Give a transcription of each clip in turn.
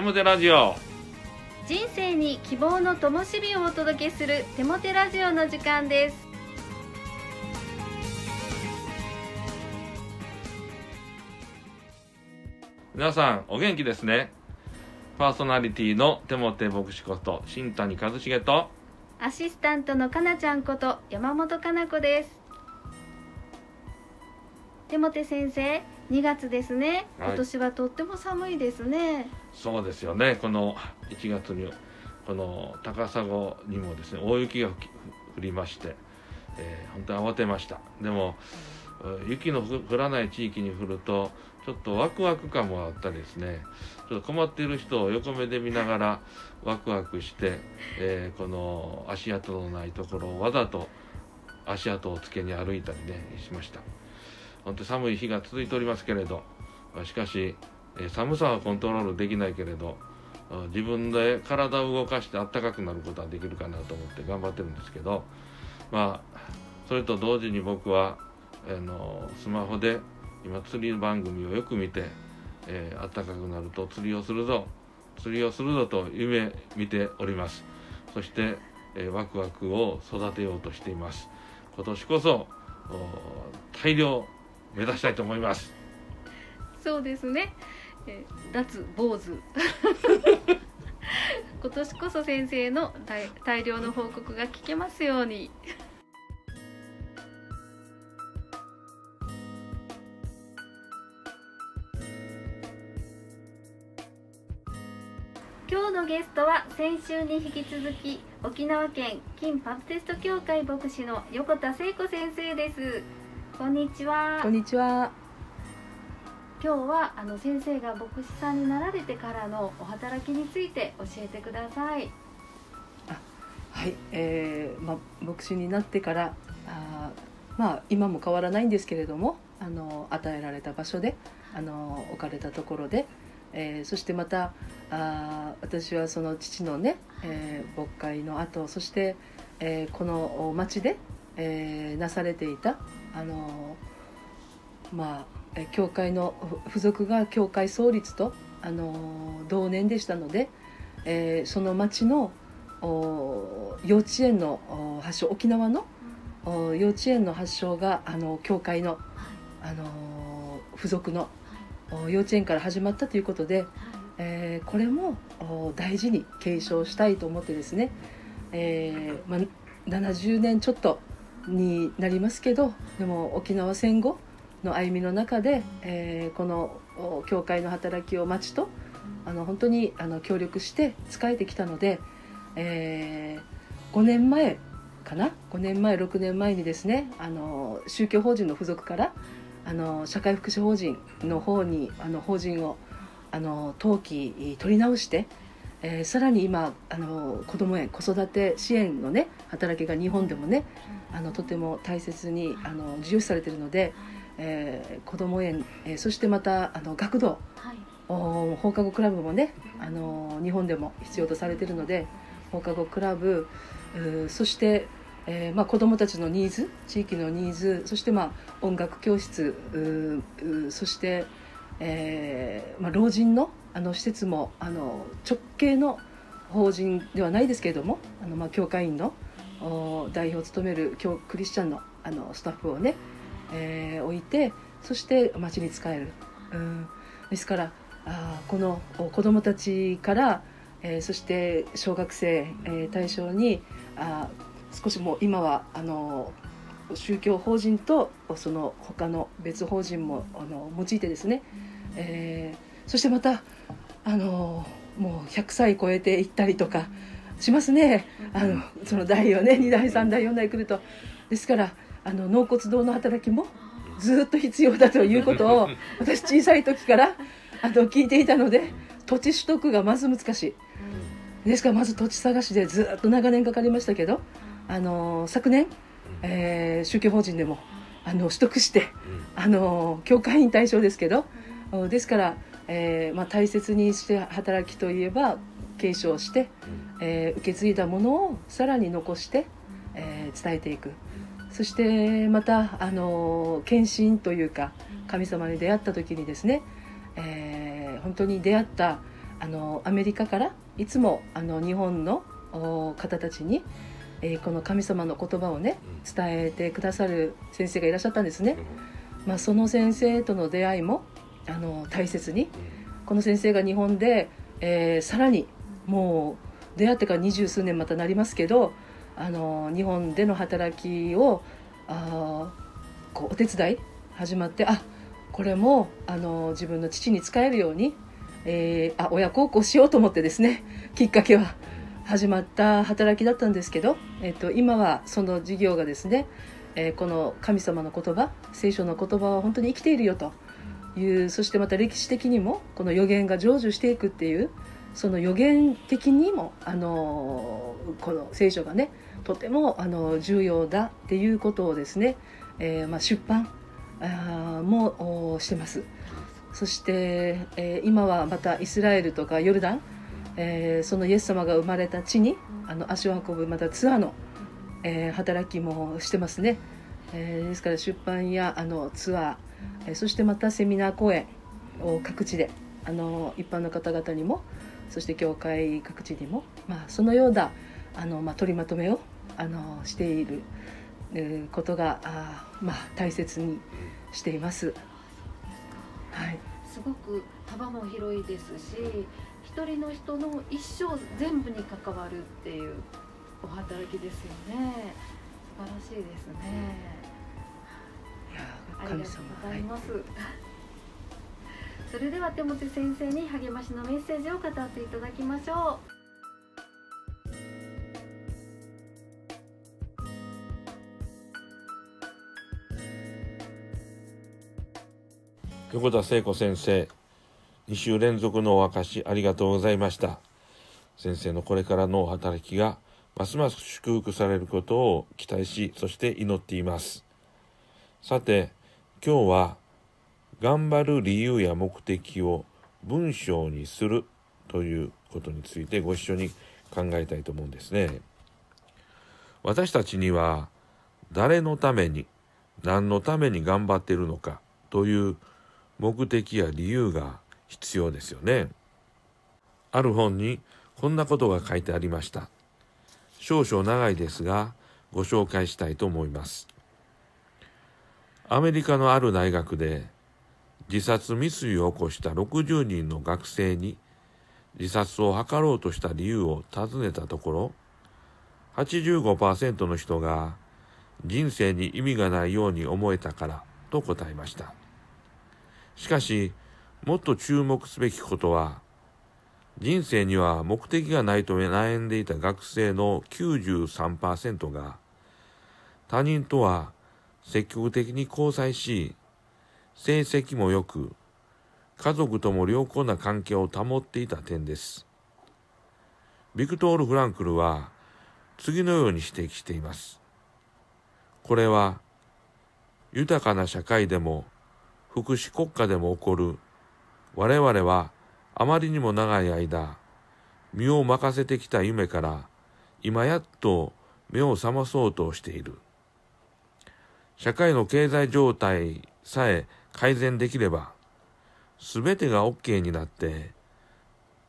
テモテラジオ。人生に希望の灯火をお届けするテモテラジオの時間です。皆さんお元気ですね。パーソナリティのテモテ牧師こと新谷和重と。アシスタントのかなちゃんこと山本かな子です。テモテ先生2月ですね。はい。今年はとっても寒いですね、そうですよね。この1月にこの高砂にもですね大雪が降りまして、えー本当に慌てました。でもうん雪の降らない地域に降るとちょっとワクワク感もあったりですね。ちょっと困っている人を横目で見ながらワクワクして、えーこの足跡のないところをわざと足跡をつけに歩いたりねしました本当寒い日が続いておりますけれどしかしえ寒さはコントロールできないけれど自分で体を動かして暖かくなることはできるかなと思って頑張ってるんですけどまあそれと同時に僕はあのスマホで今釣り番組をよく見て、えー暖かくなると釣りをするぞ釣りをするぞと夢見ております。そして、えーワクワクを育てようとしています。今年こそ大量目指したいと思います。そうですね、えー脱坊主。今年こそ先生の大量の報告が聞けますように。今日のゲストは先週に引き続き沖縄県金パプテスト協会牧師の横田聖子先生です。こんにちはこんにちは。今日はあの先生が牧師さんになられてからのお働きについて教えてください。はい、えー、まあ牧師になってからあーまあ今も変わらないんですけれども、あの与えられた場所であの置かれたところで、えーそしてまたあー私はその父のね、えー牧会の後、そして、えーこの町で、えーなされていたあのまあえー教会のふ付属が教会創立とあの同年でしたので、えーその町のお幼稚園のお発祥沖縄のお幼稚園の発祥があの教会の、あの付属のお幼稚園から始まったということで、えーこれもお大事に継承したいと思ってですね、えーまあ、70年ちょっとになりますけどでも沖縄戦後の歩みの中で、えーこの教会の働きを町とあの本当にあの協力して仕えてきたので、え5年前かな？5年前6年前にですねあの宗教法人の付属からあの社会福祉法人の方にあの法人をあの登記取り直して、えーさらに今あの子ども園子育て支援のね働きが日本でもねあのとても大切にあの重視されているので、えー子ども園、えーそしてまたあの学童はい、お放課後クラブもねあの日本でも必要とされているので放課後クラブそして、えーまあ、子どもたちのニーズ地域のニーズそして、まあ、音楽教室そして、えーまあ、老人のあの施設もあの直系の法人ではないですけれどもあの、まあ、教会員の代表を務める教クリスチャンのあのスタッフをね、えー置いてそして町に仕える。うんですからあこの子どもたちから、えーそして小学生、えー対象にあ少しもう今はあの宗教法人とその他の別法人もあの用いてですね、えーそしてまたあのもう100歳超えていったりとかしますね。あのその代をね2代3代4代来ると。ですからあの納骨堂の働きもずっと必要だということを 私小さい時からあの聞いていたので土地取得がまず難しい。ですからまず土地探しでずっと長年かかりましたけどあの昨年、えー宗教法人でもあの取得してあの教会員対象ですけどおですから、えーまあ、大切にして働きといえば継承して、えー受け継いだものをさらに残して、えー伝えていく。そしてまたあの献身というか神様に出会った時にですね、えー本当に出会ったあのアメリカからいつもあの日本のお方たちに、えーこの神様の言葉をね伝えてくださる先生がいらっしゃったんですね。まあ、その先生との出会いもあの大切に。この先生が日本で、えーさらにもう出会ってから二十数年またなりますけどあの日本での働きをあーこうお手伝い始まってあこれもあの自分の父に使えるように、えーあ親孝行しようと思ってですねきっかけは始まった働きだったんですけど、えっと今はその事業がですね、えーこの神様の言葉聖書の言葉は本当に生きているよというそしてまた歴史的にもこの予言が成就していくっていうその予言的にもあのこの聖書がねとてもあの重要だっていうことをですね、えーまあ、出版あもしてます。そして、えー今はまたイスラエルとかヨルダン、えーそのイエス様が生まれた地にあの足を運ぶまたツアーの、えー働きもしてますね、えーですから出版やあのツアー、えそしてまたセミナー講演を各地であの一般の方々にもそして教会各地にも、まあ、そのようなあの、まあ、取りまとめをあのしていることがあ、まあ、大切にしています。はい。すごく幅も広いですし一人の人の一生全部に関わるっていうお働きですよね。素晴らしいですね。ありがとうございます、それでは手持先生に励ましのメッセージを語っていただきましょう。横田聖子先生2週連続のお明かしありがとうございました。先生のこれからのお働きがますます祝福されることを期待しそして祈っています。さて今日は頑張る理由や目的を文章にするということについてご一緒に考えたいと思うんですね私たちには誰のために何のために頑張っているのかという目的や理由が必要ですよね。ある本にこんなことが書いてありました。少々長いですがご紹介したいと思います。アメリカのある大学で自殺未遂を起こした60人の学生に自殺を図ろうとした理由を尋ねたところ85%の人が人生に意味がないように思えたからと答えました。しかし、もっと注目すべきことは、人生には目的がないと悩んでいた学生の93%が、他人とは積極的に交際し、成績も良く、家族とも良好な関係を保っていた点です。ビクトール・フランクルは、次のように指摘しています。これは、豊かな社会でも、福祉国家でも起こる我々はあまりにも長い間身を任せてきた夢から今やっと目を覚まそうとしている社会の経済状態さえ改善できれば全てが OK になって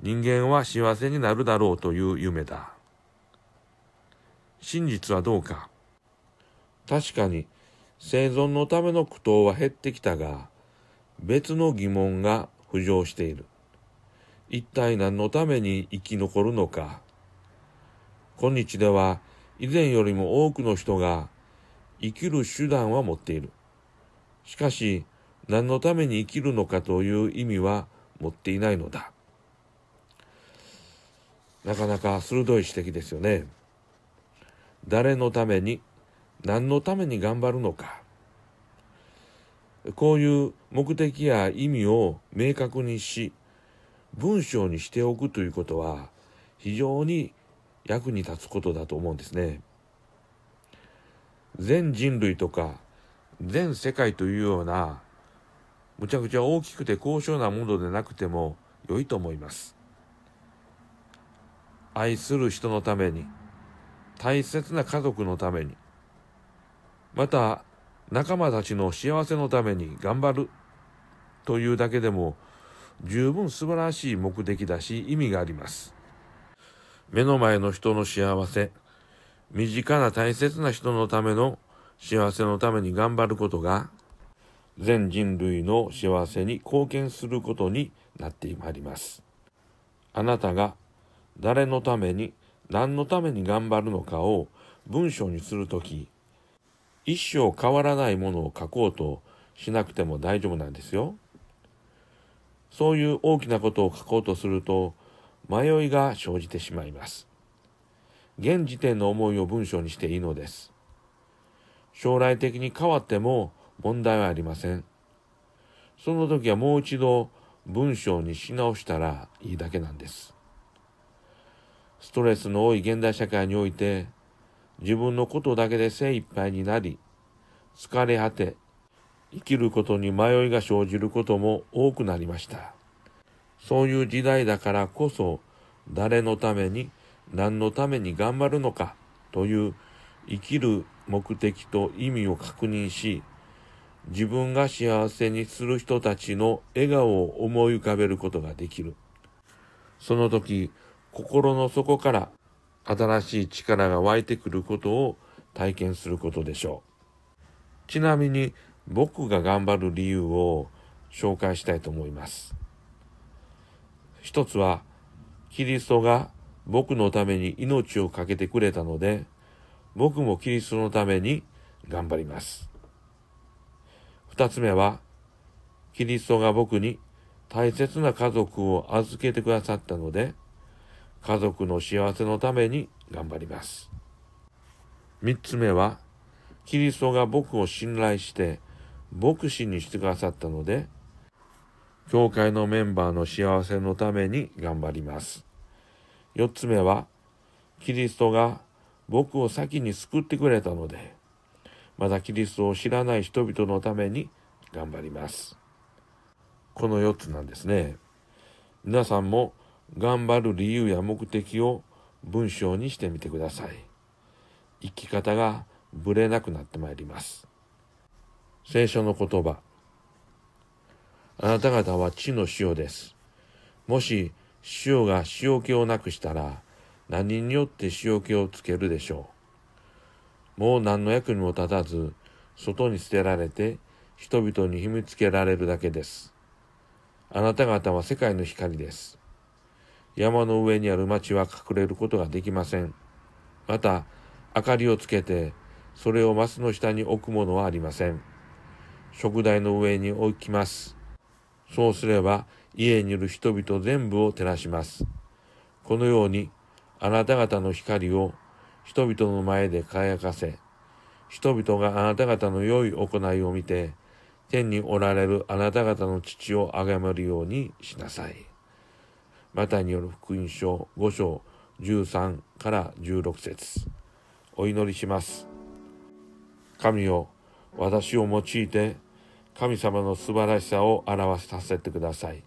人間は幸せになるだろうという夢だ真実はどうか確かに生存のための苦闘は減ってきたが、別の疑問が浮上している。一体何のために生き残るのか。今日では以前よりも多くの人が生きる手段は持っている。しかし、何のために生きるのかという意味は持っていないのだ。なかなか鋭い指摘ですよね。誰のために何のために頑張るのかこういう目的や意味を明確にし文章にしておくということは非常に役に立つことだと思うんですね全人類とか全世界というようなむちゃくちゃ大きくて高尚なものでなくても良いと思います。愛する人のために大切な家族のためにまた仲間たちの幸せのために頑張るというだけでも十分素晴らしい目的だし意味があります。目の前の人の幸せ身近な大切な人のための幸せのために頑張ることが全人類の幸せに貢献することになってまいりますあなたが誰のために何のために頑張るのかを文章にするとき一生変わらないものを書こうとしなくても大丈夫なんですよ。そういう大きなことを書こうとすると迷いが生じてしまいます。現時点の思いを文章にしていいのです。将来的に変わっても問題はありません。その時はもう一度文章にし直したらいいだけなんです。ストレスの多い現代社会において自分のことだけで精一杯になり疲れ果て生きることに迷いが生じることも多くなりました。そういう時代だからこそ誰のために何のために頑張るのかという生きる目的と意味を確認し自分が幸せにする人たちの笑顔を思い浮かべることができる。その時心の底から新しい力が湧いてくることを体験することでしょう。ちなみに僕が頑張る理由を紹介したいと思います。一つは、キリストが僕のために命を懸けてくれたので、僕もキリストのために頑張ります。二つ目は、キリストが僕に大切な家族を預けてくださったので、家族の幸せのために頑張ります。三つ目は、キリストが僕を信頼して牧師にしてくださったので、教会のメンバーの幸せのために頑張ります。四つ目は、キリストが僕を先に救ってくれたので、まだキリストを知らない人々のために頑張ります。この4つなんですね。皆さんも頑張る理由や目的を文章にしてみてください。生き方がぶれなくなってまいります。聖書の言葉。あなた方は地の塩です。もし塩が塩気をなくしたら何によって塩気をつけるでしょう。もう何の役にも立たず、外に捨てられて人々に秘密つけられるだけです。あなた方は世界の光です。山の上にある町は隠れることができません。また、明かりをつけて、それをマスの下に置くものはありません。食台の上に置きます。そうすれば、家にいる人々全部を照らします。このように、あなた方の光を人々の前で輝かせ、人々があなた方の良い行いを見て、天におられるあなた方の父を崇めるようにしなさい。マタによる福音書5章13から16節お祈りします。神よ、私を用いて神様の素晴らしさを表させてください。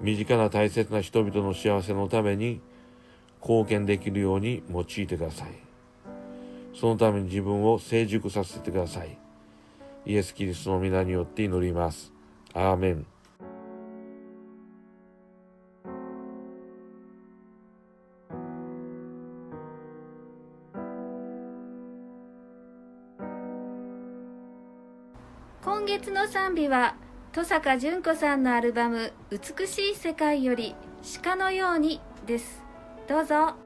身近な大切な人々の幸せのために貢献できるように用いてください。そのために自分を成熟させてください。イエス・キリストの皆によって祈ります。アーメン。今月の賛美は登坂淳子さんのアルバム「美しい世界より鹿のように」です。どうぞ。